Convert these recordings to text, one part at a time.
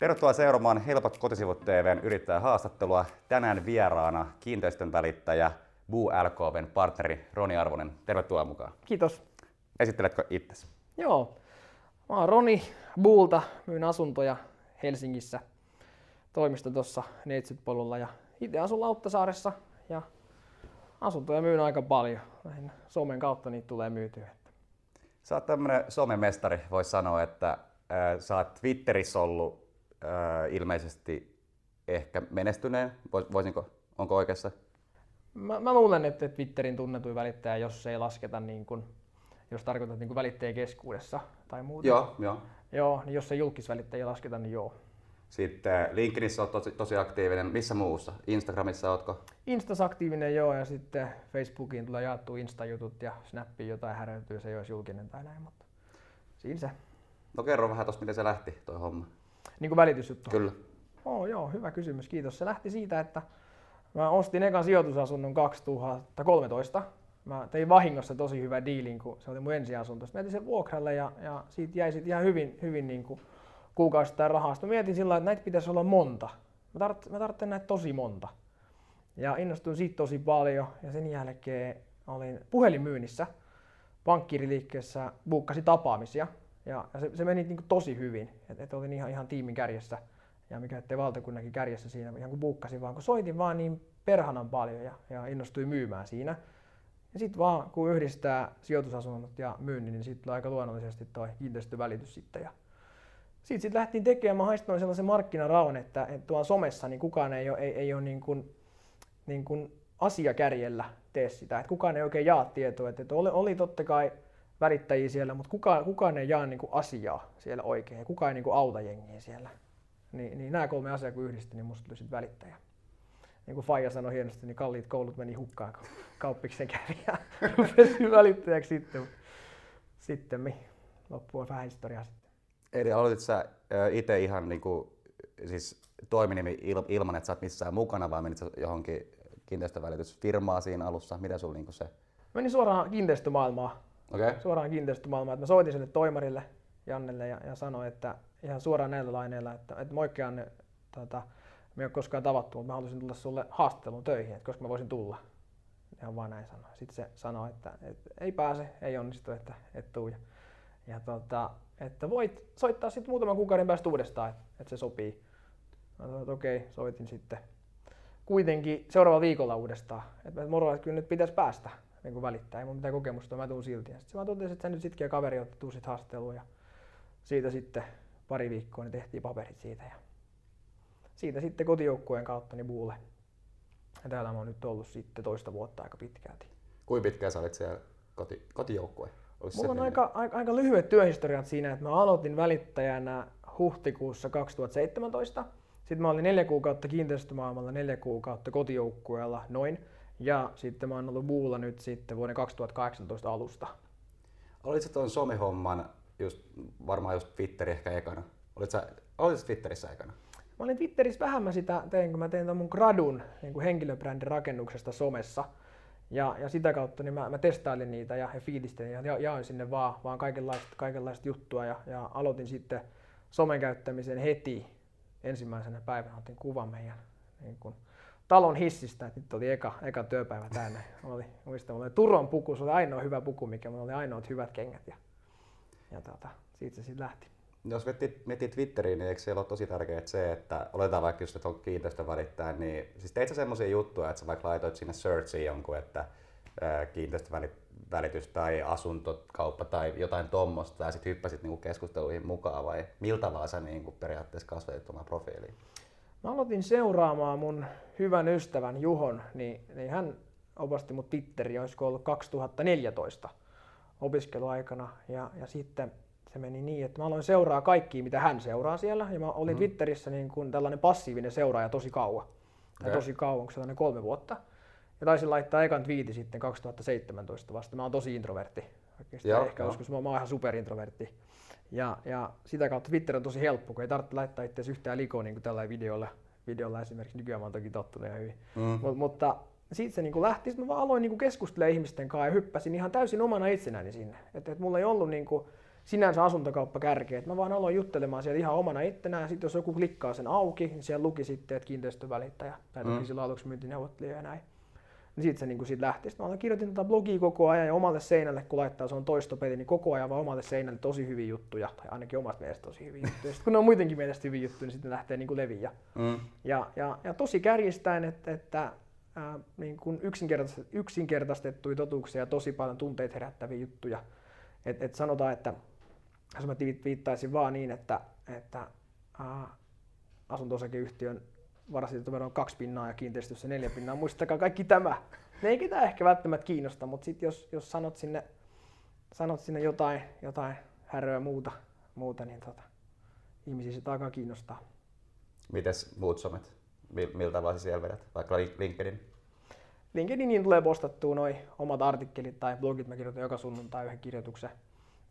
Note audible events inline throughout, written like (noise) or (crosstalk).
Tervetuloa seuraamaan Helpot kotisivut TVn yrittäjähaastattelua. Tänään vieraana kiinteistön välittäjä Buu LKVn partneri Roni Arvonen. Tervetuloa mukaan. Kiitos. Esitteletkö itsesi? Joo. Mä oon Roni Buulta, myyn asuntoja Helsingissä. Toimisto tuossa Neitsyt-polulla ja itse asun Lauttasaaressa ja asuntoja myyn aika paljon. Lähinnä somen kautta niitä tulee myytyä. Sä oot tämmönen somemestari, voisi sanoa, että äh, sä oot Twitterissä ollut äh, ilmeisesti ehkä menestyneen. Vois- Voisinko, onko oikeassa? Mä, mä luulen, että Twitterin tunnetuin välittäjä, jos ei lasketa niin kuin, jos tarkoitat niin kuin välittäjien keskuudessa tai muuta. Joo, joo. Joo, niin jos ei julkisvälittäjiä lasketa, niin joo. Sitten LinkedInissä oot tosi, tosi aktiivinen. Missä muussa? Instagramissa ootko? Instas aktiivinen joo ja sitten Facebookiin tulee jaettua Insta-jutut ja Snappiin jotain häröityy, se ei olisi julkinen tai näin, mutta siinä se. No kerro vähän tosta, miten se lähti toi homma. Niin kuin välitysjuttu. Kyllä. Oh, joo, hyvä kysymys, kiitos. Se lähti siitä, että mä ostin ekan sijoitusasunnon 2013. Mä tein vahingossa tosi hyvä diilin, kun se oli mun ensiasunto. Sitten mä jätin sen vuokralle ja, ja siitä jäi sitten ihan hyvin, hyvin niin kuin kuukausittain rahaa. Sitten mä mietin sillä että näitä pitäisi olla monta. Mä, tart, mä tarvitsen näitä tosi monta. Ja innostuin siitä tosi paljon ja sen jälkeen olin puhelinmyynnissä pankkiriliikkeessä, buukkasin tapaamisia ja, ja se, se, meni niin kuin tosi hyvin, että et olin ihan, ihan tiimin kärjessä ja mikä ettei valtakunnankin kärjessä siinä, ihan kun buukkasin vaan, kun soitin vaan niin perhanan paljon ja, ja innostuin myymään siinä. Ja sitten vaan kun yhdistää sijoitusasunnot ja myynnin, niin sitten aika luonnollisesti toi kiinteistövälitys sitten. Ja sitten lähtiin tekemään, mä haistoin sellaisen markkinaraon, että, että tuolla somessa niin kukaan ei ole, ei, ei ole niin kuin, niin kuin asiakärjellä tee sitä, että kukaan ei oikein jaa tietoa, että, että oli, oli totta kai välittäjiä siellä, mutta kukaan, kukaan ei jaa niin kuin asiaa siellä oikein kukaan ei niin kuin auta jengiä siellä. Niin, niin nämä kolme asiaa kun yhdistin, niin musta tuli sitten välittäjä. Niin kuin Faija sanoi hienosti, niin kalliit koulut meni hukkaan, kun (laughs) kauppiksen kävi ja (laughs) rupesi välittäjäksi sitten. Sitten mi. loppu on vähän historiaa sitten. Eli aloitit sä itse ihan niinku, siis toiminimi il, ilman, että sä oot missään mukana, vai menit sä johonkin kiinteistövälitysfirmaa siinä alussa? Mitä sulla niinku se? Menin suoraan kiinteistömaailmaan. Okay. Suoraan kiinteistömaailmaan. Että mä soitin sille toimarille, Jannelle, ja, ja sanoin, että ihan suoraan näillä laineilla, että, että moikka Janne, tota, me ei ole koskaan tavattu, mutta mä haluaisin tulla sulle haastatteluun töihin, että koska mä voisin tulla. Ihan vaan näin sanoi. Sitten se sanoi, että, että ei pääse, ei onnistu, että et tuu. Ja, ja tota, että voit soittaa sitten muutaman kuukauden päästä uudestaan, että, että se sopii. Mä sanoin, että okei, soitin sitten kuitenkin seuraavalla viikolla uudestaan. Että moro, että kyllä nyt pitäisi päästä niin kuin välittää, ei mun mitään kokemusta, mä tuun silti. Sitten mä totesin, että sä nyt sitkeä kaveri, että tuu sit haastatteluun ja siitä sitten pari viikkoa niin tehtiin paperit siitä ja siitä sitten kotijoukkueen kautta niin Buulle. Ja täällä mä oon nyt ollut sitten toista vuotta aika pitkälti. Kuinka pitkään sä olit siellä koti, kotijoukkue? Oliko Mulla on nimi? aika, aika, aika lyhyet työhistoriat siinä, että mä aloitin välittäjänä huhtikuussa 2017. Sitten mä olin neljä kuukautta kiinteistömaailmalla, neljä kuukautta kotijoukkueella noin. Ja sitten mä oon ollut Buulla nyt sitten vuoden 2018 alusta. Olit sä tuon somehomman, just, varmaan just Twitteri ehkä ekana. Olit sä, olit sä Twitterissä ekana? Mä olin Twitterissä vähän mä sitä tein, kun mä tein ton mun gradun niin kuin henkilöbrändin rakennuksesta somessa. Ja, ja sitä kautta niin mä, mä testailin niitä ja, ja fiilistelin ja ja jaoin sinne vaan, vaan kaikenlaista, kaikenlaista juttua ja, ja aloitin sitten somen käyttämisen heti ensimmäisenä päivänä. Otin kuvan meidän niin kuin, talon hissistä, että nyt oli eka, eka työpäivä tänne. Oli, muistan, oli Turon puku, se oli ainoa hyvä puku, mikä mulla oli ainoat hyvät kengät ja, ja tota, siitä se sitten lähti. Jos miettii, Twitteriin, niin eikö siellä ole tosi tärkeää se, että oletetaan vaikka just, että on kiinteistövälittäjä, niin siis teit sä semmoisia juttuja, että sä vaikka laitoit sinne searchiin jonkun, että kiinteistövälitys tai asuntokauppa tai jotain tommosta, ja sitten hyppäsit niinku keskusteluihin mukaan, vai miltä tavalla sä niinku periaatteessa kasvatit omaa profiiliin? Mä aloitin seuraamaan mun hyvän ystävän Juhon, niin, niin hän opasti mut Twitteri, olisiko ollut 2014 opiskeluaikana. Ja, ja sitten se meni niin, että mä aloin seuraa kaikkia, mitä hän seuraa siellä. Ja mä olin mm. Twitterissä niin kuin tällainen passiivinen seuraaja tosi kauan. Tai Okei. tosi kauan, kun sellainen kolme vuotta. Ja taisin laittaa ekan twiitin sitten 2017 vasta. Mä oon tosi introvertti. Oikeastaan Joo, ehkä joskus mä oon ihan superintrovertti. Ja, ja sitä kautta Twitter on tosi helppo, kun ei tarvitse laittaa itse yhtään likoa niin kuin tällä videolla. Videolla esimerkiksi nykyään mä oon toki tottunut ihan hyvin. Mm. Mut, mutta siitä se niinku lähti, sitten mä vaan aloin niinku keskustelemaan ihmisten kanssa ja hyppäsin ihan täysin omana itsenäni sinne. Että et mulla ei ollut niinku, sinänsä asuntokauppa kärkeä. Mä vaan aloin juttelemaan siellä ihan omana ittenään. Sitten jos joku klikkaa sen auki, niin siellä luki sitten, että kiinteistövälittäjä tai mm. silloin aluksi myyntineuvottelija ja näin. Niin siitä se niin siitä lähti. Sitten mä kirjoitin tätä blogia koko ajan ja omalle seinälle, kun laittaa se on toistopeli, niin koko ajan vaan omalle seinälle tosi hyviä juttuja, tai ainakin omasta mielestä tosi hyviä juttuja. Sitten kun ne on muidenkin mielestä hyviä juttuja, niin sitten ne lähtee niin leviä. Mm. Ja, ja, ja, tosi kärjistäen, että, että ää, niin kuin yksinkertaistettuja totuuksia ja tosi paljon tunteita herättäviä juttuja. Et, et sanotaan, että jos mä viittaisin vaan niin, että, että ää, asunto-osakeyhtiön varainsiirtovero on kaksi pinnaa ja kiinteistössä neljä pinnaa. Muistakaa kaikki tämä. Ne ei ketään ehkä välttämättä kiinnosta, mutta sit jos, jos sanot, sinne, sanot sinne jotain, jotain häröä muuta, muuta niin tota, ihmisiä sitä alkaa kiinnostaa. Mites muut somet? Miltä tavalla siellä vedät? Vaikka LinkedIn? LinkedIniin tulee postattua noin omat artikkelit tai blogit. Mä kirjoitan joka sunnuntai yhden kirjoituksen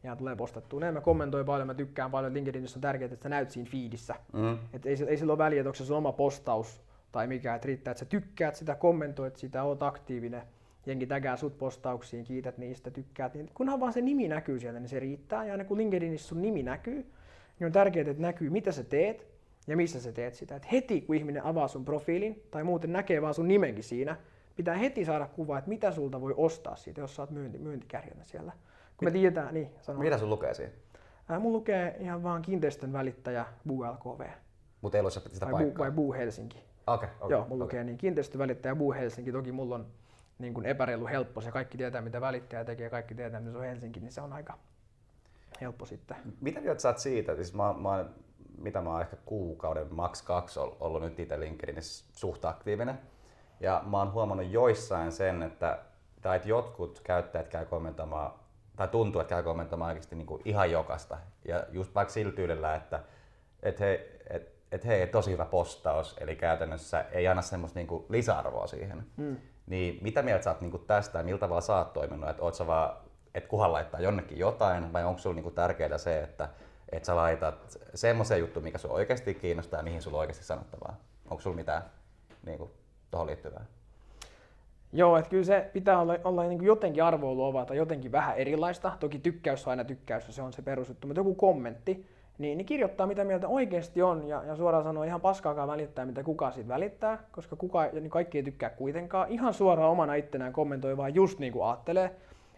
ja tulee postattua. Ne mä kommentoin paljon, mä tykkään paljon. LinkedInissä on tärkeää, että sä näyt siinä feedissä. Mm. Et ei, ei sillä ole väliä, että onko se oma postaus tai mikä, että riittää, että sä tykkäät sitä, kommentoit sitä, oot aktiivinen, jengi tägää sut postauksiin, kiität niistä, tykkäät, niin kunhan vaan se nimi näkyy siellä, niin se riittää. Ja aina kun LinkedInissä sun nimi näkyy, niin on tärkeää, että näkyy, mitä sä teet ja missä sä teet sitä. Et heti kun ihminen avaa sun profiilin tai muuten näkee vaan sun nimenkin siinä, pitää heti saada kuva, että mitä sulta voi ostaa siitä, jos sä oot myynti, myyntikärjellä siellä. Kun me tiedetään, niin sano. Mitä sun lukee siinä? Ää, mun lukee ihan vaan kiinteistön välittäjä Buu LKV. Mutta ei ole sitä vai paikkaa? Buu, vai Buu Helsinki. Okay, okay, Joo, mulla okay. lukee niin kiinteistövälittäjä Buu Helsinki. Toki mulla on niin kuin epäreilu helppo. Se kaikki tietää, mitä välittäjä tekee ja kaikki tietää, mitä se on Helsinki, niin se on aika helppo sitten. Mitä mieltä sä oot siitä? Siis mä, mä, mitä mä oon ehkä kuukauden, max kaksi ollut nyt itse LinkedInissä suht aktiivinen. Ja mä oon huomannut joissain sen, että, tai että jotkut käyttäjät käy kommentoimaan tai tuntuu, että käy kommentoimaan oikeasti niin kuin ihan jokasta. Ja just vaikka sillä tyylillä, että et hei, et, et hei, tosi hyvä postaus, eli käytännössä ei anna semmoista niin kuin lisäarvoa siihen. Mm. Niin mitä mieltä sä oot niin kuin tästä ja miltä tavalla sä oot toiminut? Että oot sä vaan, et kuhan laittaa jonnekin jotain, vai onko sulla niin kuin tärkeää se, että et sä laitat semmoisen juttu, mikä sua oikeasti kiinnostaa ja mihin sulla on oikeasti sanottavaa? Onko sulla mitään niin kuin, tuohon liittyvää? Joo, että kyllä se pitää olla, olla niin kuin jotenkin arvoa tai jotenkin vähän erilaista. Toki tykkäys on aina tykkäys ja se on se perusjuttu, mutta joku kommentti, niin, niin kirjoittaa mitä mieltä oikeasti on ja, ja suoraan sanoa ihan paskaakaan välittää, mitä kuka siitä välittää, koska kuka, niin kaikki ei tykkää kuitenkaan. Ihan suoraan omana ittenään kommentoi vaan just niin kuin ajattelee.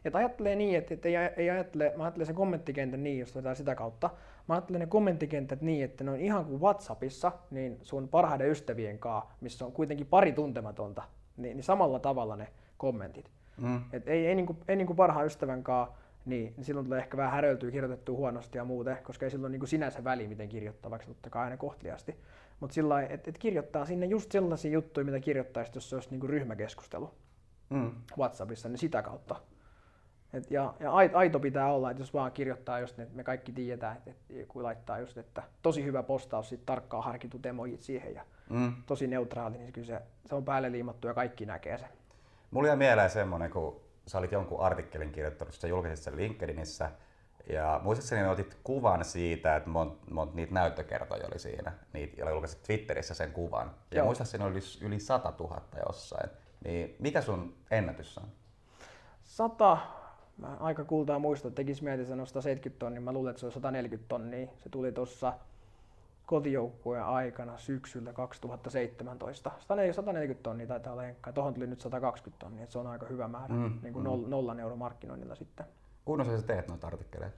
Että ajattelee niin, että, että ei, ei ajattele, mä ajattelen sen kommenttikentän niin, jos otetaan sitä kautta. Mä ajattelen ne kommenttikentät niin, että ne on ihan kuin Whatsappissa, niin sun parhaiden ystävien kanssa, missä on kuitenkin pari tuntematonta niin, niin samalla tavalla ne kommentit. Mm. Et ei, ei, niinku, ei niinku parhaan ystävän kanssa, niin, niin silloin tulee ehkä vähän häröiltyä, kirjoitettua huonosti ja muuten, koska ei silloin niinku sinänsä väli, miten kirjoittaa, vaikka totta kai aina kohteliasti. Mutta sillä että et kirjoittaa sinne just sellaisia juttuja, mitä kirjoittaisi, jos se olisi niinku ryhmäkeskustelu mm. WhatsAppissa, niin sitä kautta. Et ja, ja aito pitää olla, että jos vaan kirjoittaa just, että me kaikki tiedetään, että, että kun laittaa just, että tosi hyvä postaus, sit tarkkaan harkitut emojit siihen ja mm. tosi neutraali, niin kyllä se, se on päälle liimattu ja kaikki näkee sen. Mulla jäi mieleen semmoinen, kun sä olit jonkun artikkelin kirjoittanut, sä julkaisit sen LinkedInissä, ja muistaakseni otit kuvan siitä, että mont, mont niitä näyttökertoja oli siinä, niitä, ja julkaisit Twitterissä sen kuvan. Ja Joo. muistaakseni oli yli 100 000 jossain. Niin mikä sun ennätys on? 100, mä aika kultaa muista, että tekisi mieli sanoa 170 tonnia, mä luulen, että se on 140 tonnia. Se tuli tuossa kotijoukkueen aikana syksyllä 2017. 140 tonnia taitaa olla enkkaa. Tuohon tuli nyt 120 tonnia, että se on aika hyvä määrä mm, niin kuin mm. nollan euro markkinoinnilla sitten. Kuinka sä teet noita artikkeleita?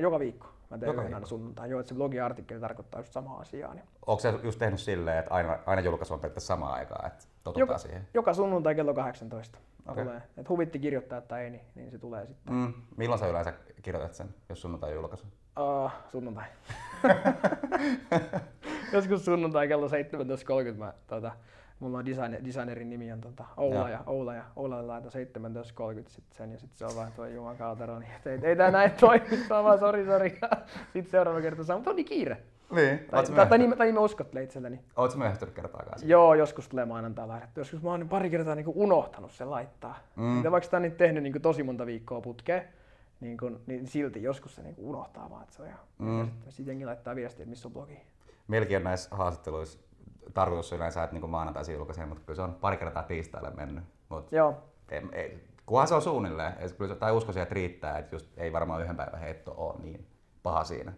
Joka viikko. Mä teen joka aina sunnuntai. Joo, että se blogiartikkeli tarkoittaa just samaa asiaa. Niin. Onko se just tehnyt silleen, että aina, aina julkaisu on periaatteessa samaan aikaan, että totutaan joka, siihen? Joka sunnuntai kello 18 okay. tulee. Et huvitti kirjoittaa tai ei, niin, niin se tulee sitten. Mm. Milloin sä yleensä kirjoitat sen, jos sunnuntai julkaisu? Uh, sunnuntai. (laughs) Joskus sunnuntai kello 17.30 mä, tota, mulla on design, designerin nimi on tota, Oula, ja, Oula ja Oulalle laita 17.30 sit sen ja sitten se on vaan tuo Juman kautero, niin ei, ei tää näin toimi, se on vaan sori sori. (laughs) sitten seuraava kerta saa, mutta on niin kiire. Niin, tai, tai, tai, niin, tai niin mä uskottelee itselleni. Oletko myöhästynyt kertaakaan? Joo, joskus tulee maanantai lähdetty. Joskus mä oon pari kertaa niin unohtanut sen laittaa. Mm. vaikka sitä on niin tehnyt niin tosi monta viikkoa putkeen, niin, kun, niin silti joskus se niin unohtaa vaan, että se on ihan... Mm. Sitten sit jengi laittaa viestiä, että missä on blogi. Melkein on näissä haastatteluissa tarkoitus yleensä, että niin maanantaisin julkaisee, mutta kyllä se on pari kertaa tiistaille mennyt. Mut Joo. Ei, ei, kunhan se on suunnilleen, tai uskoisin, että riittää, että just ei varmaan yhden päivän heitto ole niin paha siinä?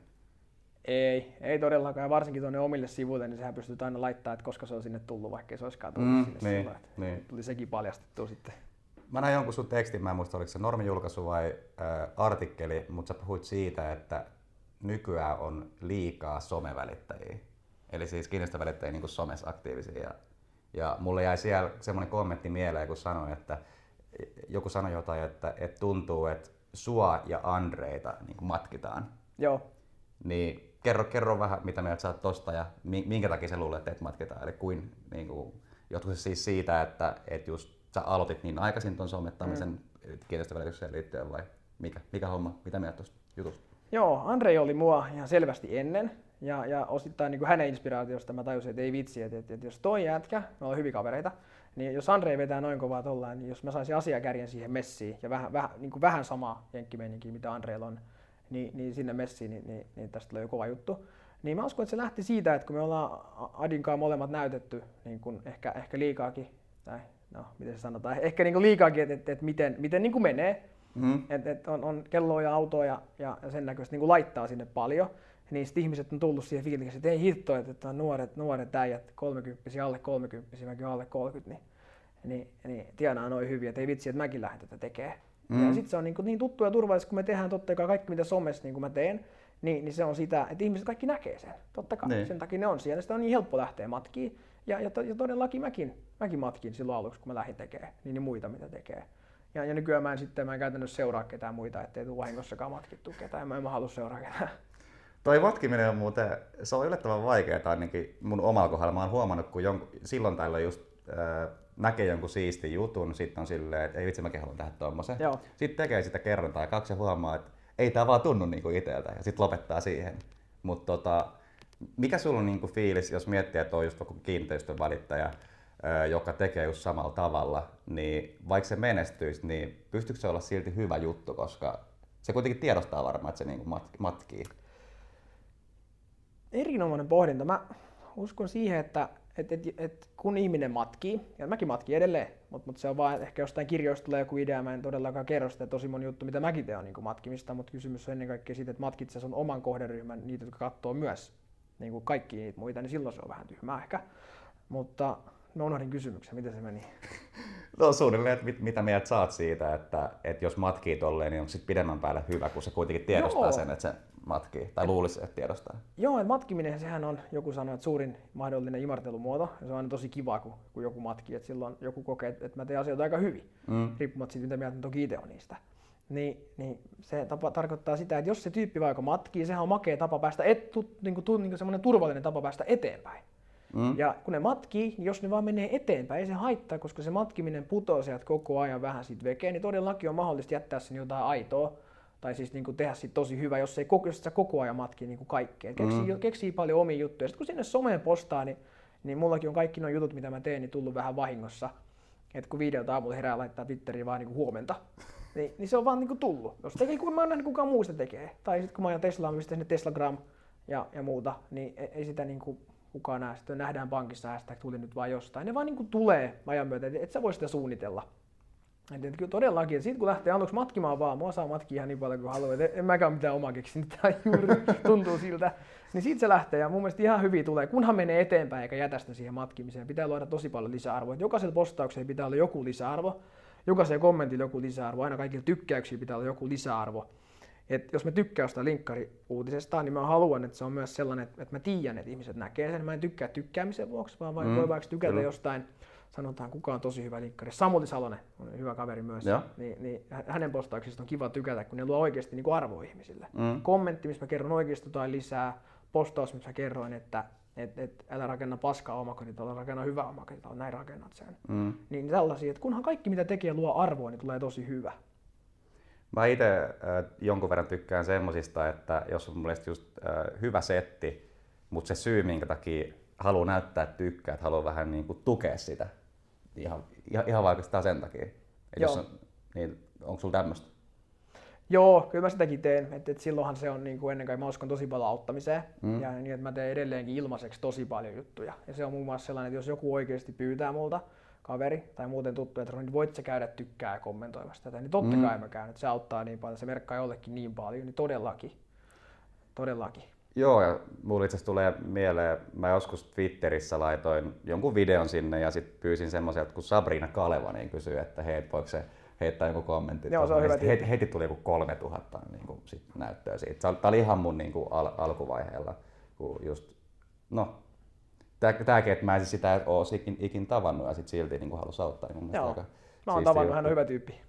Ei, ei todellakaan. Ja varsinkin tuonne omille sivuille, niin sehän pystyt aina laittaa, että koska se on sinne tullut, vaikka se olisikaan tullut mm, sinne niin, silloin. Niin. Tuli sekin paljastettu sitten. Mä näin jonkun sun tekstin, mä en muista oliko se normijulkaisu vai äh, artikkeli, mutta sä puhuit siitä, että nykyään on liikaa somevälittäjiä. Eli siis kiinteistövälittäjiä niin somessa aktiivisia. Ja, ja mulle jäi siellä semmoinen kommentti mieleen, kun sanoin, että joku sanoi jotain, että, että tuntuu, että sua ja Andreita niin matkitaan. Joo. Niin kerro, kerro vähän, mitä mieltä sä oot tosta ja minkä takia sä luulet, että matkitaan. Eli kuin, niin kuin, se siis siitä, että, että just sä aloitit niin aikaisin ton somettamisen mm. kiinteistövälitykseen liittyen vai mikä, mikä homma, mitä mieltä tuosta jutusta? Joo, Andre oli mua ihan selvästi ennen ja, ja osittain niin kuin hänen inspiraatiosta mä tajusin, että ei vitsi, että, että, että jos toi jätkä, me ollaan hyviä kavereita, niin jos Andre vetää noin kovaa tollaan, niin jos mä saisin asiakärjen siihen messiin ja vähän, vähän, niin kuin vähän samaa jenkkimeininkiä, mitä Andreella on, niin, niin sinne messiin, niin, niin, niin tästä tulee jo kova juttu. Niin mä uskon, että se lähti siitä, että kun me ollaan Adinkaan molemmat näytetty niin kuin ehkä, ehkä liikaakin, tai no miten se sanotaan, (laughs) ehkä niin liikaakin, että, että, että miten, miten niin menee, mm. että, että on, on kelloa ja autoa ja, ja sen näköistä niin laittaa sinne paljon, niin sitten ihmiset on tullut siihen fiilikseen, että ei hitto, että on nuoret, nuoret äijät, 30 alle 30 mäkin alle 30, niin, niin, niin tienaa noin hyvin, että ei vitsi, että mäkin lähden tätä tekemään. Mm. Ja sitten se on niin, kuin niin tuttu ja turvallista, kun me tehdään totta kai kaikki mitä somessa niin kuin mä teen, niin, niin se on sitä, että ihmiset kaikki näkee sen. Totta kai, niin. sen takia ne on siellä. Sitä on niin helppo lähteä matkiin. Ja, ja, to, ja todellakin mäkin, mäkin matkin silloin aluksi, kun mä lähdin tekemään, niin, niin muita mitä tekee. Ja, ja nykyään mä en sitten mä en käytännössä seuraa ketään muita, ettei tule vahingossakaan matkittu ketään. Mä en mä halua seuraa ketään. Toi matkiminen on muuten, se on yllättävän vaikeaa ainakin mun omalla kohdalla. Mä oon huomannut, kun jonkun, silloin tällä just äh, näkee jonkun siistin jutun, sitten on silleen, että ei vitsi mäkin haluan tehdä tommosen. Joo. Sitten tekee sitä kerran tai kaksi ja huomaa, että ei tää vaan tunnu niinku iteltä ja sitten lopettaa siihen. Mutta tota, mikä sulla on niinku fiilis, jos miettii, että on just joku kiinteistön välittäjä, joka tekee just samalla tavalla, niin vaikka se menestyisi, niin pystyykö se olla silti hyvä juttu, koska se kuitenkin tiedostaa varmaan, että se niinku matkii. Erinomainen pohdinta. Mä uskon siihen, että et, et, et, kun ihminen matkii, ja mäkin matkin edelleen, mutta mut se on vaan ehkä jostain kirjoista tulee joku idea, mä en todellakaan kerro sitä tosi moni juttu, mitä mäkin teen on niin matkimista, mutta kysymys on ennen kaikkea siitä, että matkit sun oman kohderyhmän, niitä, jotka katsoo myös niin kuin kaikki niitä muita, niin silloin se on vähän tyhmää ehkä. Mutta mä unohdin kysymyksen, miten se meni? No suunnilleen, että mit, mitä mieltä saat siitä, että, että jos matkii tolleen, niin onko se pidemmän päälle hyvä, kun se kuitenkin tiedostaa Joo. sen, että se matkii, tai luulisi, että tiedostaa. Joo, että matkiminen, sehän on, joku sanoo, että suurin mahdollinen imartelumuoto, ja se on aina tosi kiva, kun, kun joku matkii, että silloin joku kokee, että mä teen asioita aika hyvin, mm. riippumatta siitä, mitä mieltä toki itse on niistä. Niin, niin se tapa, tarkoittaa sitä, että jos se tyyppi vaikka matkii, sehän on makea tapa päästä, et, tu, niin kuin, tu, niin kuin semmoinen turvallinen tapa päästä eteenpäin. Mm. Ja kun ne matkii, niin jos ne vaan menee eteenpäin, ei se haittaa, koska se matkiminen putoo sieltä koko ajan vähän siitä vekeen, niin todellakin on mahdollista jättää sen jotain aitoa, tai siis niin kuin tehdä siitä tosi hyvä, jos, ei, jos sä koko ajan matkii niin kuin kaikkea. Keksii, mm. keksii paljon omia juttuja. Sitten kun sinne someen postaa, niin, niin mullakin on kaikki nuo jutut, mitä mä teen, niin tullut vähän vahingossa. Että kun videolta aamulla herää laittaa Twitteriin vaan niin kuin huomenta, niin, niin, se on vaan niin kuin tullut. Jos tekee, kun mä oon nähnyt kukaan muusta tekee. Tai sitten kun mä ajan Teslaa, mistä sinne Teslagram ja, ja muuta, niin ei, ei sitä niin kuin kukaan näe. Sitten nähdään pankissa hashtag tuli nyt vaan jostain. Ne vaan niin kuin tulee ajan myötä, että et sä voi sitä suunnitella. Et, et kyllä todellakin, että siitä kun lähtee aluksi matkimaan vaan, mua saa matkia ihan niin paljon kuin haluaa, en mäkään mitään omaa keksinyt, (laughs) juuri tuntuu siltä, niin siitä se lähtee ja mun mielestä ihan hyvin tulee, kunhan menee eteenpäin eikä jätä sitä siihen matkimiseen. Pitää luoda tosi paljon lisäarvoa. Jokaisella postauksella pitää olla joku lisäarvo, jokaisella kommentilla joku lisäarvo, aina kaikilla tykkäyksillä pitää olla joku lisäarvo. Et jos mä tykkään jostain linkkari-uutisesta, niin mä haluan, että se on myös sellainen, että mä tiedän, että ihmiset näkee sen. Mä en tykkää tykkäämisen vuoksi, vaan mm, voi vaikka tykätä kyllä. jostain sanotaan kuka on tosi hyvä linkkari. Samuli Salonen on hyvä kaveri myös. Niin, niin, hänen postauksista on kiva tykätä, kun ne luo oikeasti niin arvoa ihmisille. Mm. Kommentti, missä mä kerron oikeasti jotain lisää. Postaus, missä mä kerroin, että et, et, älä rakenna paskaa omakotitaloa, rakenna hyvä omakotitalo, näin rakennat sen. Mm. Niin tällaisia, että kunhan kaikki mitä tekee luo arvoa, niin tulee tosi hyvä. Mä itse äh, jonkun verran tykkään semmosista, että jos on mun just äh, hyvä setti, mutta se syy, minkä takia haluaa näyttää, että tykkää, että haluaa vähän niin kuin tukea sitä, ihan, ihan, ihan vaikka sen takia. Et jos on, niin onko sulla tämmöistä? Joo, kyllä mä sitäkin teen. Et, et silloinhan se on niin kuin ennen kaikkea, mä uskon tosi paljon auttamiseen. Mm. Ja niin, että mä teen edelleenkin ilmaiseksi tosi paljon juttuja. Ja se on muun muassa sellainen, että jos joku oikeasti pyytää multa, kaveri tai muuten tuttu, että niin voit sä käydä tykkää ja kommentoimassa tätä, niin totta mm. kai mä käyn, että se auttaa niin paljon, se merkkaa jollekin niin paljon, niin todellakin. todellakin. Joo, ja mulla itse asiassa tulee mieleen, mä joskus Twitterissä laitoin jonkun videon sinne ja sitten pyysin semmoiselta, kun Sabrina Kaleva niin kysyi, että hei, voiko se heittää joku kommentti. Joo, se on hyvä heti, heti, tuli joku 3000 niin kuin, sit näyttöä siitä. Tämä oli ihan mun niin kuin, al- alkuvaiheella, kun just, no, tämäkin, että mä en siis sitä ole ikin, ikin tavannut ja sit silti niin halusi auttaa. Niin mun Joo, aika mä oon tavannut, hän on hyvä tyyppi.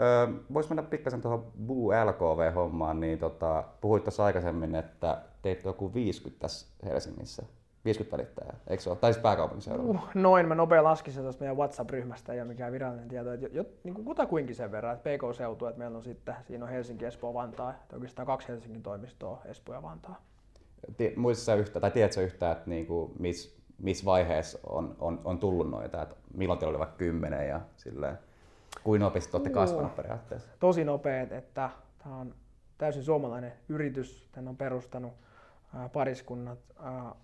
Öö, Voisi mennä pikkasen tuohon Buu LKV-hommaan, niin tota, puhuit tuossa aikaisemmin, että teit joku 50 tässä Helsingissä. 50 välittäjää, eikö se ole? Tai siis pääkaupunkiseudulla? Uh, noin, mä nopea laskin se tuosta meidän WhatsApp-ryhmästä, ei ole mikään virallinen tieto. Että jo, niin kuin kutakuinkin sen verran, että PK-seutu, että meillä on sitten, siinä on Helsinki, Espoo, Vantaa, että oikeastaan kaksi Helsingin toimistoa, Espoo ja Vantaa. Muistissa yhtä, tai tiedätkö yhtään, että niin kuin, missä miss vaiheessa on, on, on tullut noita, että milloin teillä oli vaikka kymmenen ja silleen, kuin nopeasti olette kasvanut periaatteessa? Tosi nopeet, että tämä on täysin suomalainen yritys, tämän on perustanut pariskunnat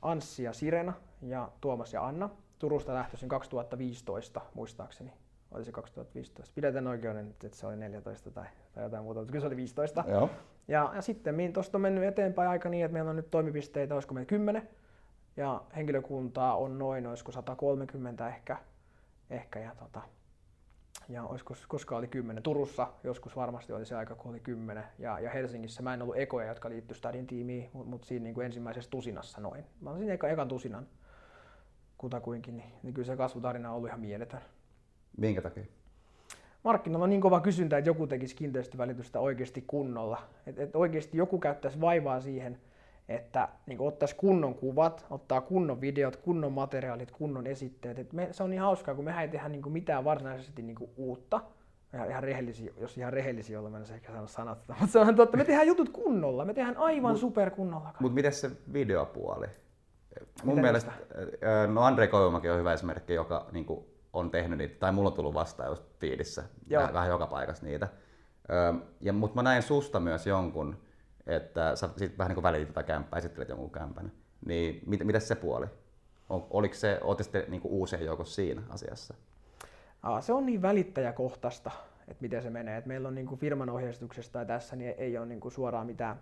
Anssi ja Sirena ja Tuomas ja Anna. Turusta lähtöisin 2015 muistaakseni. Oli se 2015. Pidetään oikeuden, että se oli 14 tai, tai jotain muuta, mutta kyllä se oli 15. Joo. Ja, ja sitten tuosta on mennyt eteenpäin aika niin, että meillä on nyt toimipisteitä, olisiko meillä 10. Ja henkilökuntaa on noin, olisiko 130 ehkä. ehkä ja tota, ja olisiko, koska oli kymmenen. Turussa joskus varmasti oli se aika, kun oli kymmenen. Ja, ja Helsingissä mä en ollut ekoja, jotka liittyi Stadin tiimiin, mutta mut siinä niin kuin ensimmäisessä tusinassa noin. Mä olin eka, ekan tusinan kutakuinkin, niin, niin kyllä se kasvutarina on ollut ihan mieletön. Minkä takia? Markkinoilla on niin kova kysyntä, että joku tekisi kiinteistövälitystä oikeasti kunnolla. Että et oikeasti joku käyttäisi vaivaa siihen, että niin ottaisi kunnon kuvat, ottaa kunnon videot, kunnon materiaalit, kunnon esitteet. Et me, se on niin hauskaa, kun me ei tehdä niin kuin mitään varsinaisesti niin kuin uutta. Ihan, ihan rehellisiä, jos ihan rehellisiä olla, mä en ehkä saanut sanat sitä, (laughs) mutta se on totta. Me tehdään jutut kunnolla, me tehdään aivan super kunnolla. Mutta miten se videopuoli? Mun Mitä mielestä, no Andre Koivumäki on hyvä esimerkki, joka niin kuin, on tehnyt niitä, tai mulla on tullut vastaan just fiidissä, vähän, vähän joka paikassa niitä. Ja, mutta mä näin susta myös jonkun, että sä sit vähän niin kuin välitit tätä kämppää, esittelet jonkun kämpän. Niin mit, mitä se puoli? Oliko se, ootte sitten niin uusien joukossa siinä asiassa? Aa, se on niin välittäjäkohtaista, että miten se menee. Et meillä on niin kuin firman ohjeistuksesta ja tässä niin ei ole niin kuin suoraan mitään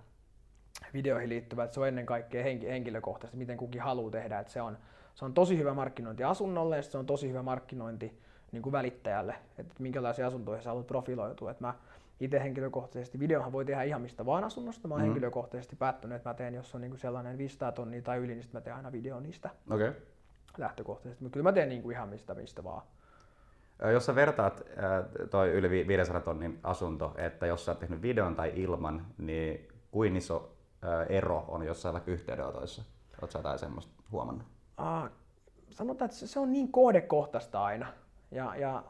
videoihin liittyvää, että se on ennen kaikkea henkilökohtaisesti, miten kukin haluaa tehdä. Et se, on, se on tosi hyvä markkinointi asunnolle ja se on tosi hyvä markkinointi niin kuin välittäjälle, että minkälaisia asuntoja sä haluat profiloitua. Et mä itse henkilökohtaisesti, videohan voi tehdä ihan mistä vaan asunnosta. Mä oon mm. henkilökohtaisesti päättänyt, että mä teen, jos on niin kuin sellainen 500 tonnia tai yli, niin mä teen aina video niistä okay. lähtökohtaisesti. Mutta kyllä mä teen niin kuin ihan mistä, mistä vaan. Jos sä vertaat toi yli 500 tonnin asunto, että jos sä oot tehnyt videon tai ilman, niin kuin iso ero on jossain vaikka yhteydenotoissa? Oletko jotain semmoista huomannut? Ah, sanotaan, että se on niin kohdekohtaista aina. Ja, ja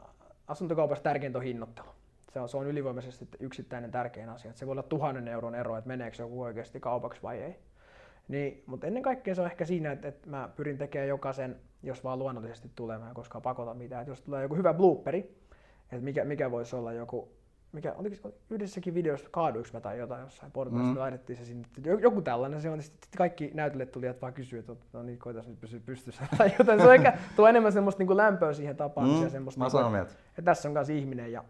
asuntokaupassa tärkeintä on hinnoittelu se on, se on ylivoimaisesti yksittäinen tärkein asia. Että se voi olla tuhannen euron ero, että meneekö joku oikeasti kaupaksi vai ei. Niin, mutta ennen kaikkea se on ehkä siinä, että, että mä pyrin tekemään jokaisen, jos vaan luonnollisesti tulee, mä en koskaan pakota mitään. Että jos tulee joku hyvä blooperi, että mikä, mikä voisi olla joku, mikä, oliko yhdessäkin videossa kaaduiko mä tai jotain jossain portaissa, mm. laitettiin se sinne. Joku tällainen se on, niin sitten kaikki näytelijät tulijat vaan kysyä, että no niin, koitas nyt pysyä pystyssä tai jotain. Se on ehkä, tuo enemmän semmoista niin lämpöä siihen tapaamiseen. Mm, semmoista, mä niin kuin, että, että tässä on myös ihminen ja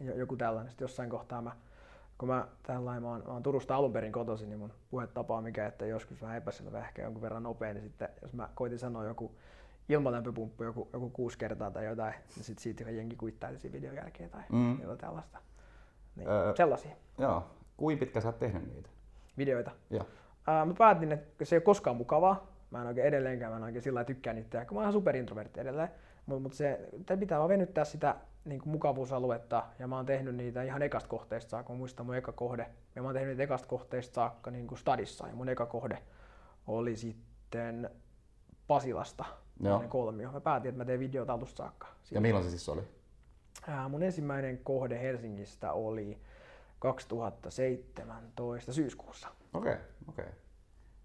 joku tällainen. Sitten jossain kohtaa mä, kun mä tällainen, mä oon, mä oon Turusta alun perin kotoisin, niin mun puhetapa on mikä, että joskus vähän epäselvä, ehkä jonkun verran nopea, niin sitten jos mä koitin sanoa joku ilmalämpöpumppu joku, joku kuusi kertaa tai jotain, niin sitten siitä jengi kuittaili siinä videon jälkeen tai mm. jotain tällaista. Niin, öö, sellaisia. Joo. Kuinka pitkä sä oot tehnyt niitä? Videoita? Joo. Ää, mä päätin, että se ei ole koskaan mukavaa. Mä en oikein edelleenkään, mä en oikein sillä tykkää niitä kun mä oon ihan superintrovertti edelleen. Mutta mut se pitää vaan venyttää sitä niin kuin mukavuusaluetta ja mä oon tehnyt niitä ihan ekasta kohteesta saakka, mä muistan mun eka kohde. Ja mä oon tehnyt niitä ekasta kohteesta saakka niin kuin stadissa ja mun eka kohde oli sitten Pasilasta, Joo. kolmio. Mä päätin, että mä teen videota alusta saakka. Siitä. Ja milloin se siis oli? Ää, mun ensimmäinen kohde Helsingistä oli 2017 syyskuussa. Okei, okay, okei. Okay.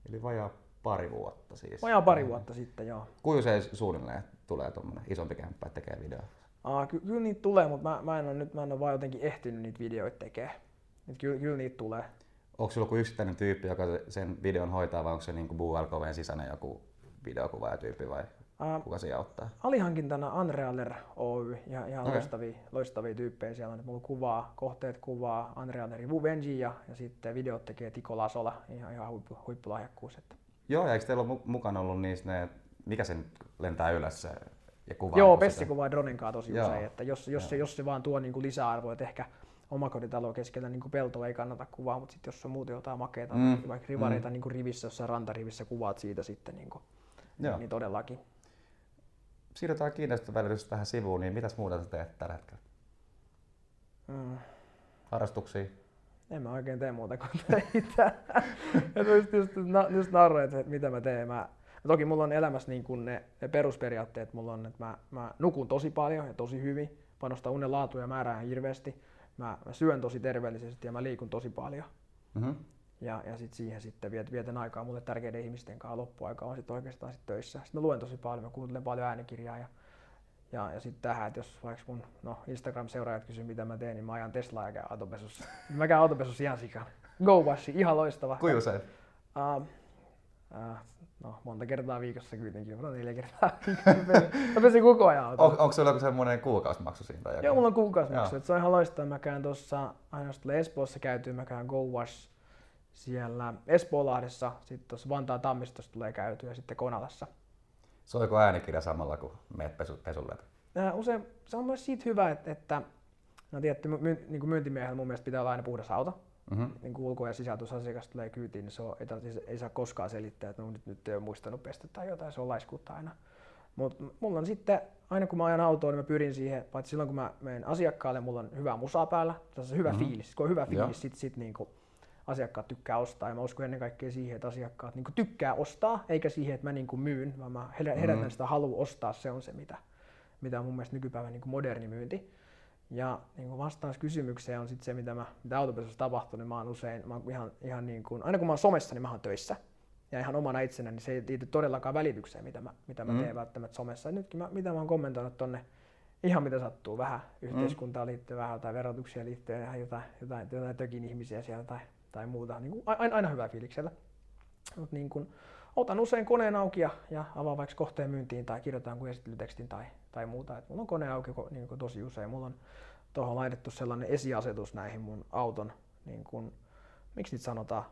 Eli vajaa pari vuotta siis. Vajaa pari vuotta sitten, joo. Kuinka se suunnilleen tulee tuommoinen isompi kämppä, että tekee videoa? Aa, ky- kyllä niitä tulee, mutta mä, mä en ole nyt mä en ole vaan jotenkin ehtinyt niitä videoita tekemään. Et kyllä, kyllä niitä tulee. Onko sulla joku yksittäinen tyyppi, joka sen videon hoitaa, vai onko se niin kuin Buu LKVn sisäinen joku videokuvaaja tyyppi vai? Uh, Kuka siellä auttaa? Alihankintana Unrealer Oy ja ihan okay. loistavia, loistavia tyyppejä siellä on. Mulla kuvaa, kohteet kuvaa, Unrealerin Vuvenji ja, ja sitten videot tekee Tiko Lasola, ihan, ihan huippu, huippulahjakkuus. Että. Joo, ja eikö teillä ole mukana ollut niissä ne, mikä sen lentää ylös se ja kuvaa? Joo, Pessi kuvaa dronen kanssa tosi Joo. usein, että jos, jos, se, jos se vaan tuo niin kuin lisäarvoa, että ehkä omakotitalo keskellä niin peltoa ei kannata kuvaa, mutta sitten jos on muuten jotain makeita, mm. vaikka rivareita mm. niin kuin rivissä, jossain rantarivissä kuvaat siitä sitten, niin, kuin, niin, niin todellakin. Siirrytään kiinteistövälitys tähän sivuun, niin mitäs muuta sä teet tällä hetkellä? Mm. Harrastuksia? En mä oikein tee muuta kuin töitä. (laughs) just, just, just nauroin, että mitä mä teen. Mä, toki mulla on elämässä niin kuin ne, ne perusperiaatteet, mulla on, että mä, mä nukun tosi paljon ja tosi hyvin, panostan unen laatu ja määrää hirveästi mä, mä syön tosi terveellisesti ja mä liikun tosi paljon. Mm-hmm. Ja, ja sit siihen sitten viet, vietän aikaa mulle tärkeiden ihmisten kanssa loppuaika on sit oikeastaan sit töissä. Sitten mä luen tosi paljon, mä kuuntelen paljon äänikirjaa ja, ja, ja sitten tähän, että jos vaikka mun no, Instagram-seuraajat kysyy mitä mä teen, niin mä ajan Teslaa ja käyn autopesussa. mä käyn autopesussa ihan sikana. Go Washi, ihan loistava. Kuinka usein? Uh, uh, No, monta kertaa viikossa kuitenkin, mutta neljä kertaa (laughs) Mä pesin koko ajan autoa. On, onko sulla joku semmoinen kuukausimaksu siinä? Tai Joo, mulla on kuukausimaksu. Se on ihan loistavaa. Mä käyn tuossa, aina tulee Espoossa käytyä, mä käyn Go Wash siellä Espoolahdessa, sitten tuossa Vantaan Tammistossa tulee käytyä ja sitten Konalassa. Soiko äänikirja samalla kuin meet pesu, pesulle? usein se on myös siitä hyvä, että, että no tietty, my, niin kuin myyntimiehellä mun mielestä pitää olla aina puhdas auto mm-hmm. niin ulko- ja sisältösasiakas tulee kyytiin, niin se on, ei, ei saa koskaan selittää, että no, nyt, nyt ei ole muistanut pestä tai jotain, se on laiskuutta aina. Mutta mulla on sitten, aina kun mä ajan autoa, niin mä pyrin siihen, paitsi silloin kun mä menen asiakkaalle, mulla on hyvä musa päällä, se on hyvä mm-hmm. fiilis. Kun on hyvä fiilis, sit, sit niin kuin asiakkaat tykkää ostaa. Ja mä uskon ennen kaikkea siihen, että asiakkaat niin tykkää ostaa, eikä siihen, että mä niin myyn, vaan mä herätän mm-hmm. sitä halua ostaa, se on se, mitä, mitä on mun mielestä nykypäivän niin moderni myynti. Ja niin kuin vastaus kysymykseen on sitten se, mitä, mä, mitä autopesussa tapahtuu, niin mä oon usein, mä oon ihan, ihan niin kuin, aina kun mä oon somessa, niin mä oon töissä. Ja ihan omana itsenä, niin se ei liity todellakaan välitykseen, mitä mä, mitä mä mm. teen välttämättä somessa. Ja nytkin mä, mitä mä oon kommentoinut tonne, ihan mitä sattuu, vähän yhteiskuntaan liittyy, vähän tai verotuksia liittyy, ihan jotain, jotain, jotain tökin ihmisiä siellä tai, tai muuta. Niin kuin, aina, aina hyvää fiiliksellä. Mut niin kuin, otan usein koneen auki ja, ja avaan vaikka kohteen myyntiin tai kirjoitan kuin esittelytekstin tai, tai muuta. Et mulla on kone auki niin kuin tosi usein. Mulla on tuohon laitettu sellainen esiasetus näihin mun auton, niin kuin, miksi niitä sanotaan,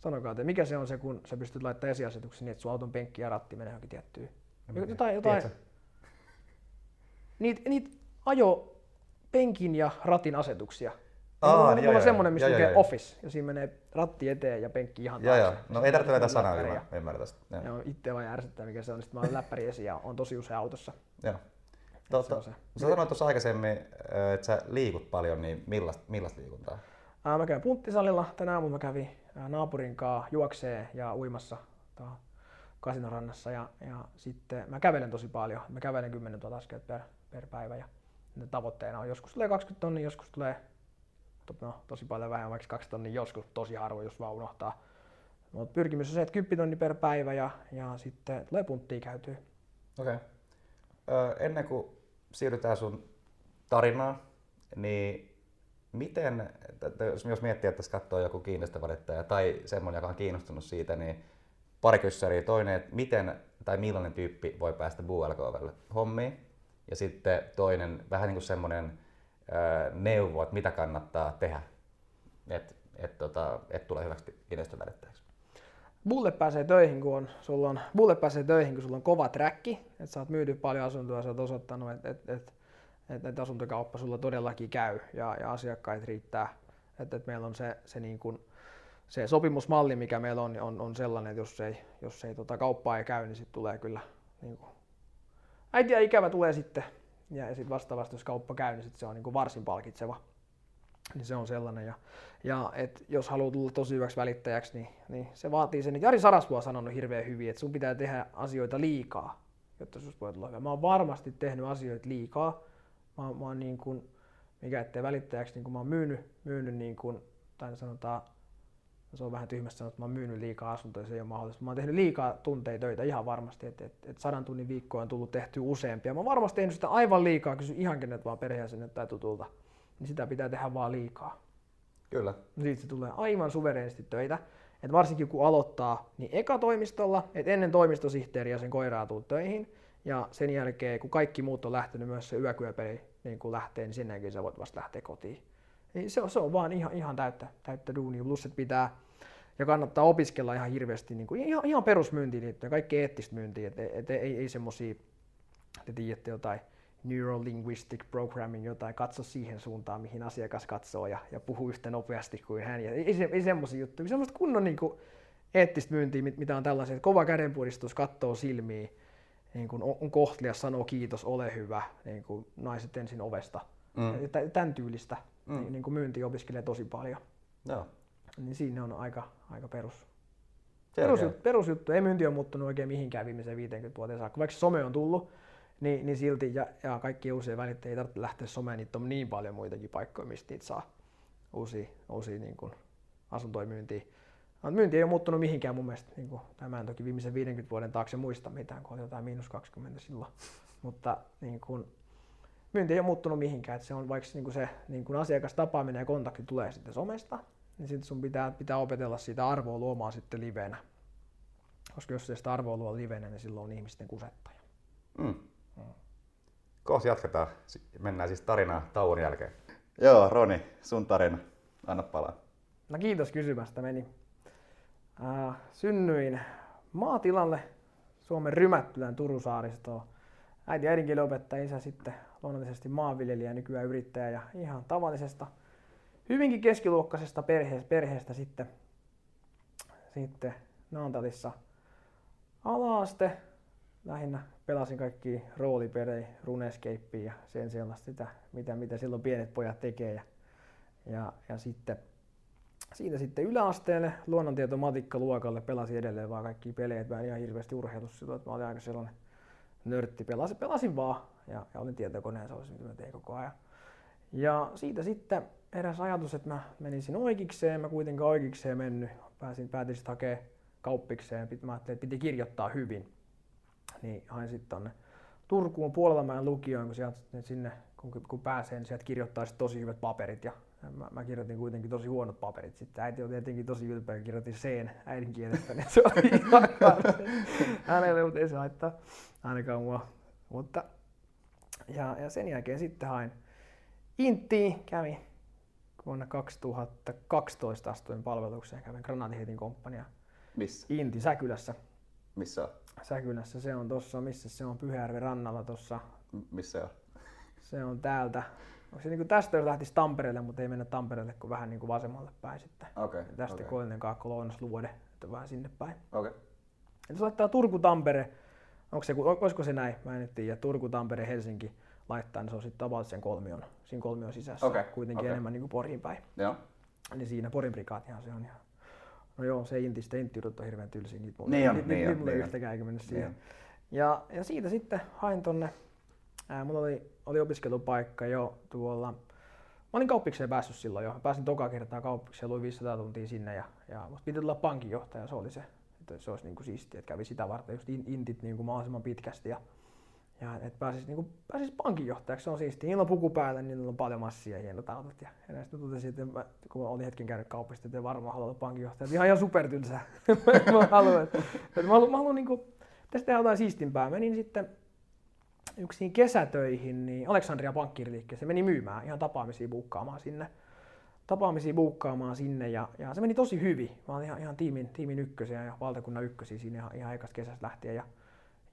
sanokaa, että mikä se on se, kun sä pystyt laittamaan esiasetuksen niin, että sun auton penkki ja ratti menee johonkin tiettyyn. Jotain, jotain, niitä, niitä ajo penkin ja ratin asetuksia. Aa, mulla, mulla on semmoinen, missä lukee office, ja siinä menee ratti eteen ja penkki ihan. Joo, joo. No ei tarvitse vetää sanaa, niin mä ymmärrän tästä. Joo, itse vaan ärsyttää, mikä se on. Sitten mä olen läppäri esiin ja on tosi usein autossa. Joo. Totta. Sä sanoit tuossa aikaisemmin, että sä liikut paljon, niin millaista, millaista liikuntaa? Ää, mä käyn punttisalilla. Tänä aamulla mä kävin naapurin kanssa juoksee ja uimassa kasinorannassa ja, ja sitten mä kävelen tosi paljon. Mä kävelen 10 000 askelta per, per päivä ja tavoitteena on joskus tulee 20 tonnia, joskus tulee no, tosi paljon vähemmän, vaikka 2 tonnia, joskus tosi harvoin, jos vaan unohtaa. Mutta pyrkimys on se, että 10 tonni per päivä ja, ja sitten tulee punttia käytyä. Okei. Okay ennen kuin siirrytään sun tarinaan, niin miten, jos miettii, että tässä katsoo joku kiinteistövalittaja tai semmoinen, joka on kiinnostunut siitä, niin pari kyssäriä. Toinen, että miten tai millainen tyyppi voi päästä BLKVlle hommiin. Ja sitten toinen, vähän niin kuin semmoinen neuvo, että mitä kannattaa tehdä, että et, tota, et tulee hyväksi kiinteistövälittäjäksi. Bulle pääsee töihin, kun on, sulla on, bulle pääsee töihin, kun sulla on kova träkki, että sä oot myyty paljon asuntoja, sä oot osoittanut, että et, et, et, et asuntokauppa sulla todellakin käy ja, ja asiakkaita riittää. Että et meillä on se, se, niin kun, se sopimusmalli, mikä meillä on, on, on sellainen, että jos ei, jos ei tota kauppaa ei käy, niin sitten tulee kyllä niin kun, äiti ja ikävä tulee sitten. Ja, sitten vastaavasti, jos kauppa käy, niin sit se on niin varsin palkitseva niin se on sellainen. Ja, ja et jos haluat tulla tosi hyväksi välittäjäksi, niin, niin se vaatii sen. Jari Sarasvu on sanonut hirveän hyvin, että sun pitää tehdä asioita liikaa, jotta sinusta voi tulla hyvä. Mä oon varmasti tehnyt asioita liikaa. Mä, mä oon niin kuin, mikä ettei välittäjäksi, niin kuin mä oon myynyt, myynyt niin kuin, tai sanotaan, se on vähän tyhmästä sanoa, että mä oon myynyt liikaa asuntoja, se ei ole mahdollista. Mä oon tehnyt liikaa tunteja töitä ihan varmasti, että et, et sadan tunnin viikkoa on tullut tehty useampia. Mä oon varmasti tehnyt sitä aivan liikaa, kysy ihan kenet vaan perheenjäsenet tai tutulta niin sitä pitää tehdä vaan liikaa. Kyllä. Siitä se tulee aivan suvereenisti töitä. Et varsinkin kun aloittaa, niin eka toimistolla, että ennen toimistosihteeriä sen koiraa tuu töihin, Ja sen jälkeen, kun kaikki muut on lähtenyt, myös se yökyöpeli niin kun lähtee, niin sen jälkeen sä voit vasta lähteä kotiin. Niin se, on, se on vaan ihan, ihan täyttä, täyttä duunia. Plus, että pitää ja kannattaa opiskella ihan hirveästi niin kuin ihan, ihan perusmyyntiin liittyen, kaikki eettistä myyntiä, et, et, ei, ei semmosia, te tiedätte jotain neurolinguistic programming, jotain, katso siihen suuntaan, mihin asiakas katsoo ja, ja puhuu yhtä nopeasti kuin hän. Ja ei, ei, ei semmoisia juttuja, semmoista kunnon niin kuin, eettistä myyntiä, mitä on tällaisia, että kova kädenpuristus, katsoo silmiin, niin kuin on, on kohtelias, sanoo kiitos, ole hyvä, niin kuin naiset ensin ovesta. Mm. Tämän tyylistä mm. niin, niin kuin myynti opiskelee tosi paljon. Joo. Niin siinä on aika, aika perus, perusjuttu, perusjuttu. Ei myynti ole muuttunut oikein mihinkään viimeiseen 50 vuoteen saakka. Vaikka some on tullut, niin, niin silti ja, ja kaikki uusia välittäjiä ei tarvitse lähteä someen, niitä on niin paljon muitakin paikkoja, mistä niitä saa uusia, uusia niin kuin asuntoja myyntiin. No, myynti ei ole muuttunut mihinkään mun mielestä. Niin kuin, tämä en toki viimeisen 50 vuoden taakse muista mitään, kun oli jotain miinus 20 silloin. Mutta niin kuin, myynti ei ole muuttunut mihinkään. Että se on vaikka niin kuin se niin kuin asiakastapaaminen ja kontakti tulee sitten somesta, niin sitten sun pitää, pitää opetella siitä arvoa luomaan sitten livenä. Koska jos se sitä arvoa luo livenä, niin silloin on ihmisten kusettaja. Mm. Mm. Kohta jatketaan. Mennään siis tarinaa tauon jälkeen. Joo, Roni, sun tarina. Anna palaa. No kiitos kysymästä. Meni Äh, synnyin maatilalle Suomen Rymättylän Turusaaristoon. Äiti äidinkielen opettaja, isä sitten luonnollisesti maanviljelijä, nykyään yrittäjä ja ihan tavallisesta, hyvinkin keskiluokkaisesta perheestä, perheestä sitten, sitten Naantalissa alaaste. Lähinnä pelasin kaikki roolipelejä, runescape ja sen sellaista, sitä, mitä, mitä silloin pienet pojat tekee. Ja, ja, ja sitten siitä sitten yläasteelle luonnontieto-matikka-luokalle pelasin edelleen vaan kaikki pelejä, mä en ihan hirveästi urheilussa silloin, että mä olin aika sellainen nörtti. Pelasin, pelasin vaan ja, ja olin tietokoneen, se olisi mitä mä tein koko ajan. Ja siitä sitten eräs ajatus, että mä menisin oikeikseen, mä kuitenkaan oikeikseen mennyt, pääsin, päätin sitten hakea kauppikseen, mä ajattelin, että piti kirjoittaa hyvin. Niin hain sitten tonne Turkuun Puolalamäen lukioon, kun sieltä sinne, kun, kun pääsee, niin sieltä kirjoittaa tosi hyvät paperit ja mä, mä kirjoitin kuitenkin tosi huonot paperit. Sitten äiti oli tietenkin tosi ylpeä, kirjoitin C äidinkielestä, niin se oli ihan hänelle, mutta ei se haittaa ainakaan mua. Mutta, ja, ja sen jälkeen sitten hain Intti, kävi vuonna 2012 astuin palvelukseen, kävin Granatiheitin komppania. Missä? Inti, Säkylässä. Missä on? Säkylässä, se on tossa, missä se on Pyhäjärven rannalla tossa. M- missä on? Se on täältä Onko se niin tästä jos lähtisi Tampereelle, mutta ei mennä Tampereelle kuin vähän niin kuin vasemmalle päin sitten. Okay, tästä okay. Koillinen kaakko Lounas Luode, että vähän sinne päin. Okay. Jos laittaa Turku-Tampere, onko se, olisiko se näin, mä en tiedä, Turku-Tampere, Helsinki laittaa, niin se on sitten about sen kolmion, siinä kolmion sisässä, okay. kuitenkin okay. enemmän niin kuin Porin päin. Joo. Niin siinä Porin prikaatihan se on ihan No joo, se intistä inttiydet on hirveän tylsiä, niitä mulla, niin on, niitä, niin niitä, niin yhtäkään eikä siihen. Niin ja, ja siitä sitten hain tonne, ää, mulla oli, oli opiskelupaikka jo tuolla Mä olin kauppikseen päässyt silloin jo. Pääsin toka kertaa kauppikseen, luin 500 tuntia sinne ja, ja musta piti tulla pankinjohtaja, se oli se. Että se olisi niin kuin siistiä, että kävi sitä varten just intit niin kuin mahdollisimman pitkästi ja, ja että pääsis, niin kuin, pääsis pankinjohtajaksi, se on siistiä. Niillä on puku päällä, niin niillä on paljon massia hienot autot. Ja, ja näistä totesin, että mä, kun mä olin hetken käynyt kaupasta, että varmaan halua olla pankinjohtaja. Ihan ihan supertylsä. (laughs) mä haluan, että mä haluan, mä haluan niin kuin, tästä tehdä jotain siistimpää. Menin sitten yksiin kesätöihin, niin Aleksandria pankkiriliikkeeseen meni myymään ihan tapaamisia buukkaamaan sinne. Tapaamisia buukkaamaan sinne ja, ja se meni tosi hyvin. Mä olin ihan, ihan tiimin, tiimin ykkösiä ja valtakunnan ykkösiä siinä ihan, ihan ekasta kesästä lähtien. Ja,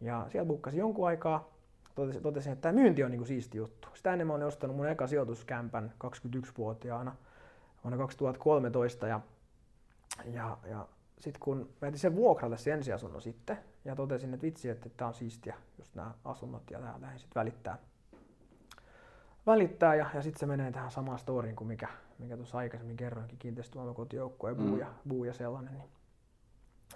ja siellä buukkasin jonkun aikaa. Totesin, että tämä myynti on niinku siisti juttu. Sitä ennen mä olin ostanut mun eka sijoituskämpän 21-vuotiaana vuonna 2013 ja, ja, ja sitten kun mä sen vuokralle sen ensiasunnon sitten ja totesin, että vitsi, että tämä on siistiä, just nämä asunnot ja tää lähdin sitten välittää. Välittää ja, ja sitten se menee tähän samaan storiin kuin mikä, mikä tuossa aikaisemmin kerroinkin, kiinteistöomakotijoukkue, Buu ja, Buu ja sellainen. Niin,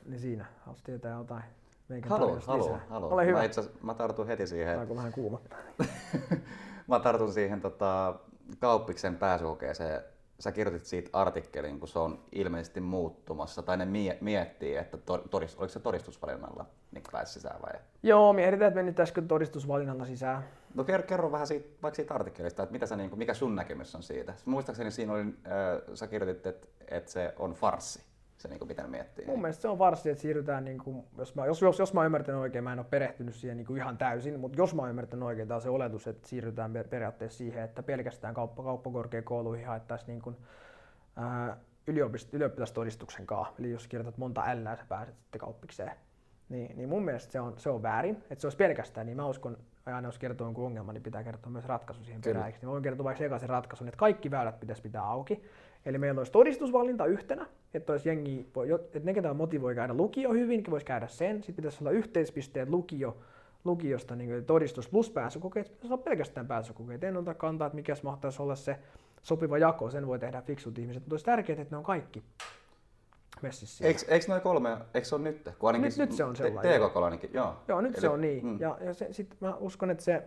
niin siinä, haluaisin tietää jotain meikän haluan, haluan, haluan. Ole hyvä. Mä, itse, mä tartun heti siihen. Saanko vähän kuuma? (laughs) mä tartun siihen tota, kauppiksen pääsykokeeseen sä kirjoitit siitä artikkelin, kun se on ilmeisesti muuttumassa, tai ne mie- miettii, että todist- oliko se todistusvalinnalla niin pääsi sisään vai? Joo, mietitään, että menittäisikö todistusvalinnalla sisään. No kerro, kerro vähän siitä, vaikka siitä artikkelista, että mitä sä, niin kuin, mikä sun näkemys on siitä. Muistaakseni siinä oli, äh, sä kirjoitit, että, että se on farssi. Se niin kuin pitää miettiä. Mun mielestä se on varsin, että siirrytään, niin kuin, jos, mä, jos, jos, jos mä oon ymmärtänyt oikein, mä en ole perehtynyt siihen niin kuin ihan täysin, mutta jos mä oon ymmärtänyt oikein, tämä on se oletus, että siirrytään periaatteessa siihen, että pelkästään kauppa, kauppakorkeakouluihin haettaisiin niin kuin, ää, yliopist, ylioppilastodistuksen kanssa. Eli jos kirjoitat monta L, sä pääset sitten kauppikseen. Niin, niin mun mielestä se on, se on väärin, että se olisi pelkästään, niin mä uskon, aina jos kertoo jonkun ongelman, niin pitää kertoa myös ratkaisu siihen perään. Niin mä voin kertoa vaikka sekaisen ratkaisun, että kaikki väylät pitäisi pitää auki. Eli meillä olisi todistusvalinta yhtenä, että, olisi jengi, että ne, ketä motivoi käydä lukio hyvin, voisi käydä sen. Sitten pitäisi olla yhteispisteet lukio, lukiosta niin todistus plus pääsykokeet. Pitäisi olla pelkästään pääsykokeet. En ota kantaa, että mikä mahtaisi olla se sopiva jako, sen voi tehdä fiksut ihmiset, mutta olisi tärkeää, että ne on kaikki messissä. Eikö, eikö noin kolme, eikö se ole nyt? Kun ainakin, nyt, nyt se on sellainen. TKK ainakin, joo. Joo, nyt Eli, se on niin. Mm. Ja, ja se, sit mä uskon, että se,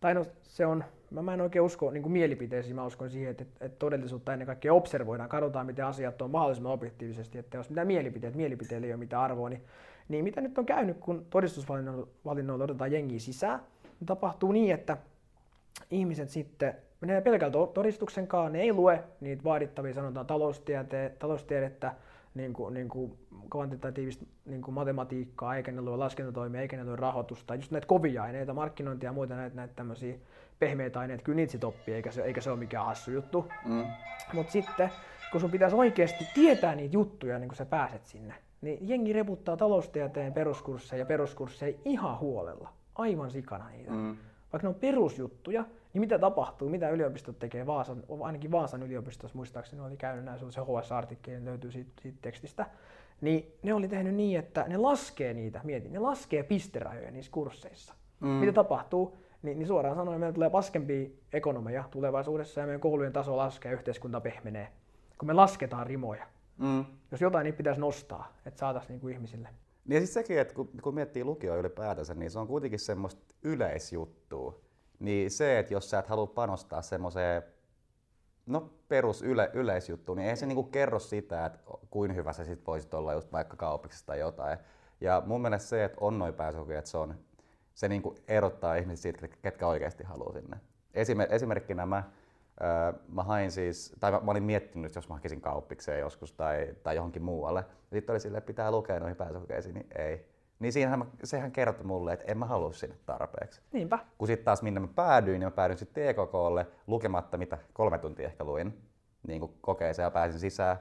tai no, se on, mä, mä en oikein usko niin mielipiteisiin, mä uskon siihen, että, että, todellisuutta ennen kaikkea observoidaan, katsotaan miten asiat on mahdollisimman objektiivisesti, että jos mitään mielipiteet, mielipiteillä ei ole mitään arvoa, niin, niin mitä nyt on käynyt, kun todistusvalinnoilla otetaan jengiä sisään, niin tapahtuu niin, että ihmiset sitten menee pelkällä todistuksen kanssa, ne ei lue niitä vaadittavia, sanotaan taloustiede, taloustiedettä, niin kuin, niin kuin kvantitatiivista niin kuin matematiikkaa, eikä ne lue laskentatoimia, eikä ne lue rahoitusta, just näitä kovia aineita, markkinointia ja muita näitä, näitä tämmöisiä pehmeitä aineita, kyllä niitä sit oppii, eikä se, eikä se ole mikään hassu juttu. Mm. Mutta sitten, kun sun pitäisi oikeasti tietää niitä juttuja, niin kun sä pääset sinne, niin jengi reputtaa taloustieteen peruskursseja ja peruskursseja ihan huolella, aivan sikana niitä. Mm. Vaikka ne on perusjuttuja, niin mitä tapahtuu, mitä yliopistot tekee, Vaasan, ainakin Vaasan yliopistossa muistaakseni oli käynyt näin, se HS-artikkeli löytyy siitä, siitä tekstistä, niin ne oli tehnyt niin, että ne laskee niitä, mietin, ne laskee pisterajoja niissä kursseissa. Mm. Mitä tapahtuu? Niin, niin suoraan sanoen meillä tulee paskempia ekonomeja tulevaisuudessa ja meidän koulujen taso laskee ja yhteiskunta pehmenee, kun me lasketaan rimoja. Mm. Jos jotain niin pitäisi nostaa, että saataisiin niinku ihmisille. Niin ja siis sekin, että kun, kun miettii lukio ylipäätänsä, niin se on kuitenkin semmoista yleisjuttua niin se, että jos sä et halua panostaa semmoiseen no, perus yle, yleisjuttuun, niin ei se niinku kerro sitä, että kuin hyvä sä sit voisit olla just vaikka kaupiksessa tai jotain. Ja mun mielestä se, että on noin pääsykokeet, se, on, se niinku erottaa ihmiset siitä, ketkä oikeasti haluaa sinne. Esimer- esimerkkinä mä, öö, mä hain siis, tai mä, mä, olin miettinyt, jos mä hakisin kauppikseen joskus tai, tai johonkin muualle. Sitten oli silleen, että pitää lukea noihin pääsykokeisiin, niin ei niin siinähän mä, sehän kertoi mulle, että en mä halua sinne tarpeeksi. Niinpä. Kun sitten taas minne mä päädyin, niin mä päädyin sitten TKKlle lukematta mitä kolme tuntia ehkä luin niin kuin kokeeseen ja pääsin sisään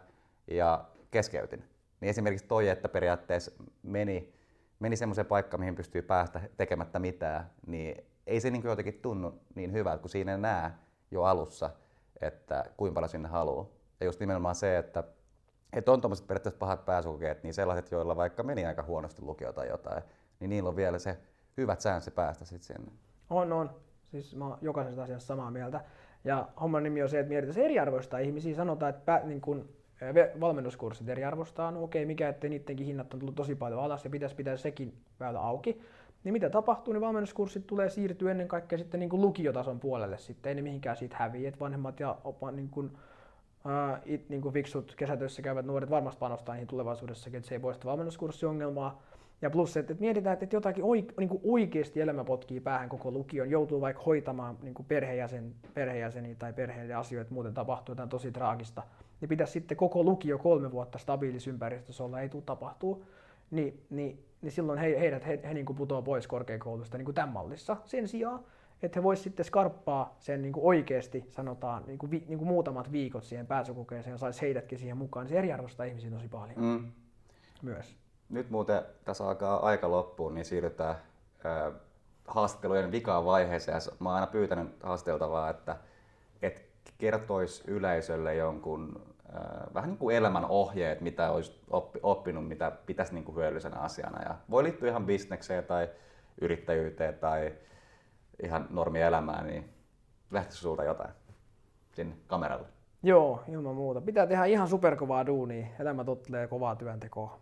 ja keskeytin. Niin esimerkiksi toi, että periaatteessa meni, meni semmoiseen paikkaan, mihin pystyy päästä tekemättä mitään, niin ei se niin kuin jotenkin tunnu niin hyvältä, kun siinä näe jo alussa, että kuinka paljon sinne haluaa. Ja just nimenomaan se, että että on tuommoiset periaatteessa pahat pääsykokeet, niin sellaiset, joilla vaikka meni aika huonosti lukio tai jotain, niin niillä on vielä se hyvät säännöt päästä sitten sinne. On, on. Siis mä oon jokaisesta asiasta samaa mieltä. Ja homman nimi on se, että mietitään eriarvoista ihmisiä. Sanotaan, että pä, niin kun, valmennuskurssit eriarvoistaa. No okei, mikä ettei niidenkin hinnat on tullut tosi paljon alas ja pitäisi pitää sekin väylä auki. Niin mitä tapahtuu, niin valmennuskurssit tulee siirtyä ennen kaikkea sitten niin kuin lukiotason puolelle sitten. Ei ne mihinkään siitä häviä, että vanhemmat ja opa, niin kuin, Uh, it, niin kuin fiksut kesätöissä käyvät nuoret varmasti panostaa niihin tulevaisuudessakin, että se ei poista valmennuskurssiongelmaa. Ja plus, että, että mietitään, että jotakin oike, niin kuin oikeasti elämä potkii päähän koko lukion, joutuu vaikka hoitamaan niin kuin perheenjäsen, perheenjäseniä tai perheen asioita, muuten tapahtuu jotain tosi traagista, niin pitäisi sitten koko lukio kolme vuotta stabiilisessa ympäristössä olla, ei tule tapahtuu, niin, niin, niin silloin he, heidät he, he niin kuin putoaa pois korkeakoulusta niin kuin tämän mallissa. Sen sijaan että he voisivat sitten skarppaa sen niin kuin oikeasti, sanotaan, niin kuin, vi, niin kuin muutamat viikot siihen pääsykokeeseen ja saisi heidätkin siihen mukaan. Se eriarvoistaa ihmisiä tosi paljon mm. myös. Nyt muuten tässä alkaa aika loppuun, niin siirrytään äh, haastattelujen vikaan vaiheeseen. Mä oon aina pyytänyt haasteltavaa, että, että kertoisi yleisölle jonkun äh, vähän niin kuin elämän ohjeet, mitä olisi oppi, oppinut, mitä pitäisi niin kuin hyödyllisenä asiana. Ja voi liittyä ihan bisnekseen tai yrittäjyyteen tai ihan normielämään, niin lähtisikö sulta jotain sinne kameralle? Joo, ilman muuta. Pitää tehdä ihan superkovaa duunia. Elämä tottelee kovaa työntekoa.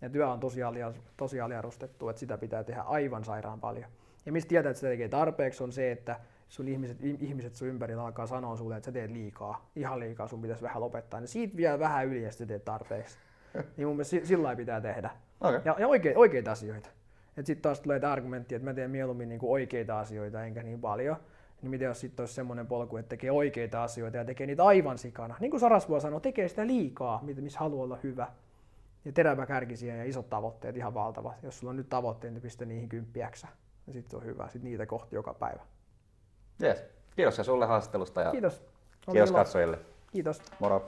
Ja työ on tosi, alia, tosi aliarvostettu, että sitä pitää tehdä aivan sairaan paljon. Ja mistä tietää, että sitä tekee tarpeeksi, on se, että sun ihmiset, ihmiset sun ympärillä alkaa sanoa sulle, että sä teet liikaa, ihan liikaa, sun pitäisi vähän lopettaa, niin siitä vielä vähän yli että teet tarpeeksi. (laughs) niin mun mielestä sillä pitää tehdä. Okay. Ja, ja oikeita, oikeita asioita. Et sitten taas tulee tämä argumentti, että mä teen mieluummin niinku oikeita asioita enkä niin paljon. Niin mitä jos sitten olisi semmoinen polku, että tekee oikeita asioita ja tekee niitä aivan sikana. Niin kuin Sarasvuo sanoi, tekee sitä liikaa, missä haluaa olla hyvä. Ja terävä kärkisiä ja isot tavoitteet ihan valtavat. Jos sulla on nyt tavoitteet, niin pistä niihin kymppiäksä. Ja sitten se on hyvä. Sitten niitä kohti joka päivä. Yes. ja sulle haastattelusta ja Kiitos. Kiitos katsojille. Kiitos. Moro.